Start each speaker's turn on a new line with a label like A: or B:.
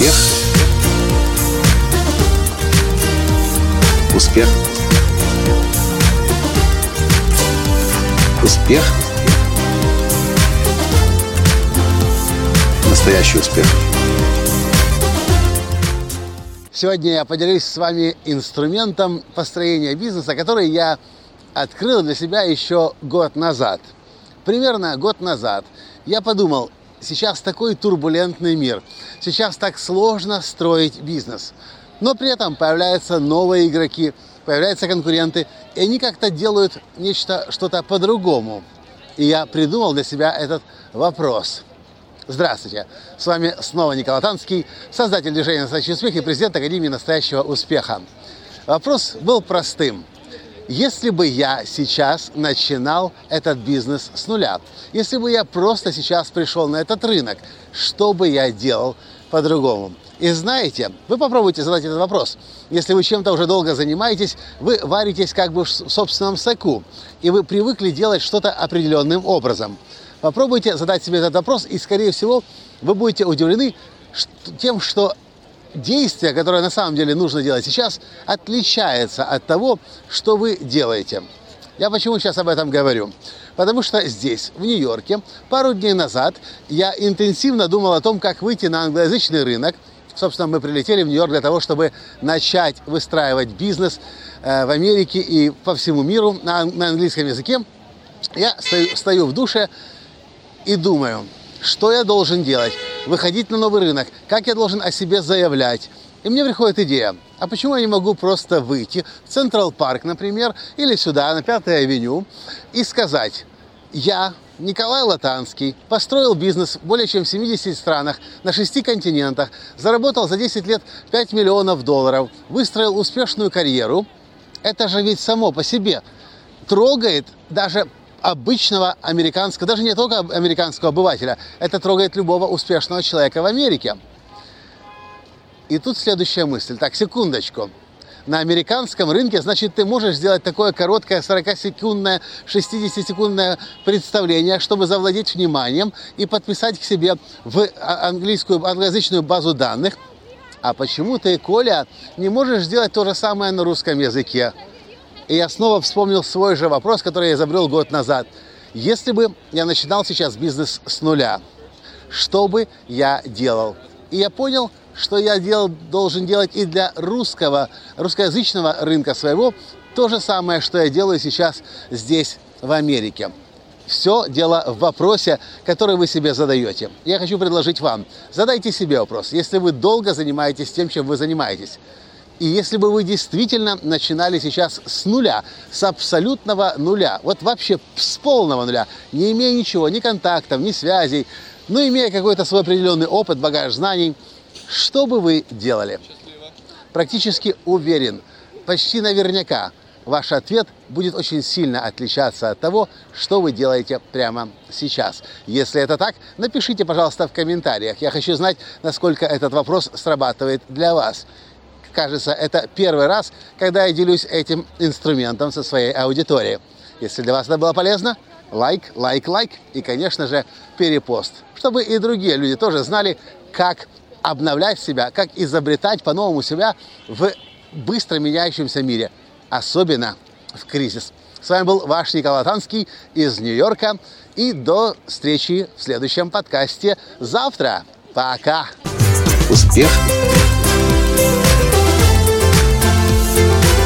A: Успех. Успех. Успех. Настоящий успех.
B: Сегодня я поделюсь с вами инструментом построения бизнеса, который я открыл для себя еще год назад. Примерно год назад я подумал, сейчас такой турбулентный мир, сейчас так сложно строить бизнес. Но при этом появляются новые игроки, появляются конкуренты, и они как-то делают нечто, что-то по-другому. И я придумал для себя этот вопрос. Здравствуйте! С вами снова Николай Танский, создатель движения «Настоящий успех» и президент Академии «Настоящего успеха». Вопрос был простым – если бы я сейчас начинал этот бизнес с нуля, если бы я просто сейчас пришел на этот рынок, что бы я делал по-другому? И знаете, вы попробуйте задать этот вопрос. Если вы чем-то уже долго занимаетесь, вы варитесь как бы в собственном соку, и вы привыкли делать что-то определенным образом. Попробуйте задать себе этот вопрос, и, скорее всего, вы будете удивлены тем, что действие, которое на самом деле нужно делать сейчас, отличается от того, что вы делаете. Я почему сейчас об этом говорю? Потому что здесь, в Нью-Йорке, пару дней назад я интенсивно думал о том, как выйти на англоязычный рынок. Собственно, мы прилетели в Нью-Йорк для того, чтобы начать выстраивать бизнес э, в Америке и по всему миру на, английском языке. Я стою в душе и думаю, что я должен делать, выходить на новый рынок, как я должен о себе заявлять. И мне приходит идея, а почему я не могу просто выйти в Централ Парк, например, или сюда, на Пятой авеню, и сказать, я, Николай Латанский, построил бизнес в более чем в 70 странах, на 6 континентах, заработал за 10 лет 5 миллионов долларов, выстроил успешную карьеру. Это же ведь само по себе трогает даже обычного американского, даже не только американского обывателя, это трогает любого успешного человека в Америке. И тут следующая мысль. Так, секундочку. На американском рынке, значит, ты можешь сделать такое короткое 40-секундное, 60-секундное представление, чтобы завладеть вниманием и подписать к себе в а, английскую, англоязычную базу данных. А почему ты, Коля, не можешь сделать то же самое на русском языке? И я снова вспомнил свой же вопрос, который я изобрел год назад. Если бы я начинал сейчас бизнес с нуля, что бы я делал? И я понял, что я делал, должен делать и для русского, русскоязычного рынка своего, то же самое, что я делаю сейчас здесь, в Америке. Все дело в вопросе, который вы себе задаете. Я хочу предложить вам, задайте себе вопрос, если вы долго занимаетесь тем, чем вы занимаетесь. И если бы вы действительно начинали сейчас с нуля, с абсолютного нуля, вот вообще с полного нуля, не имея ничего, ни контактов, ни связей, но имея какой-то свой определенный опыт, багаж знаний, что бы вы делали? Практически уверен, почти наверняка, ваш ответ будет очень сильно отличаться от того, что вы делаете прямо сейчас. Если это так, напишите, пожалуйста, в комментариях. Я хочу знать, насколько этот вопрос срабатывает для вас кажется, это первый раз, когда я делюсь этим инструментом со своей аудиторией. Если для вас это было полезно, лайк, лайк, лайк и, конечно же, перепост, чтобы и другие люди тоже знали, как обновлять себя, как изобретать по-новому себя в быстро меняющемся мире, особенно в кризис. С вами был ваш Николай Танский из Нью-Йорка. И до встречи в следующем подкасте завтра. Пока!
A: Успех!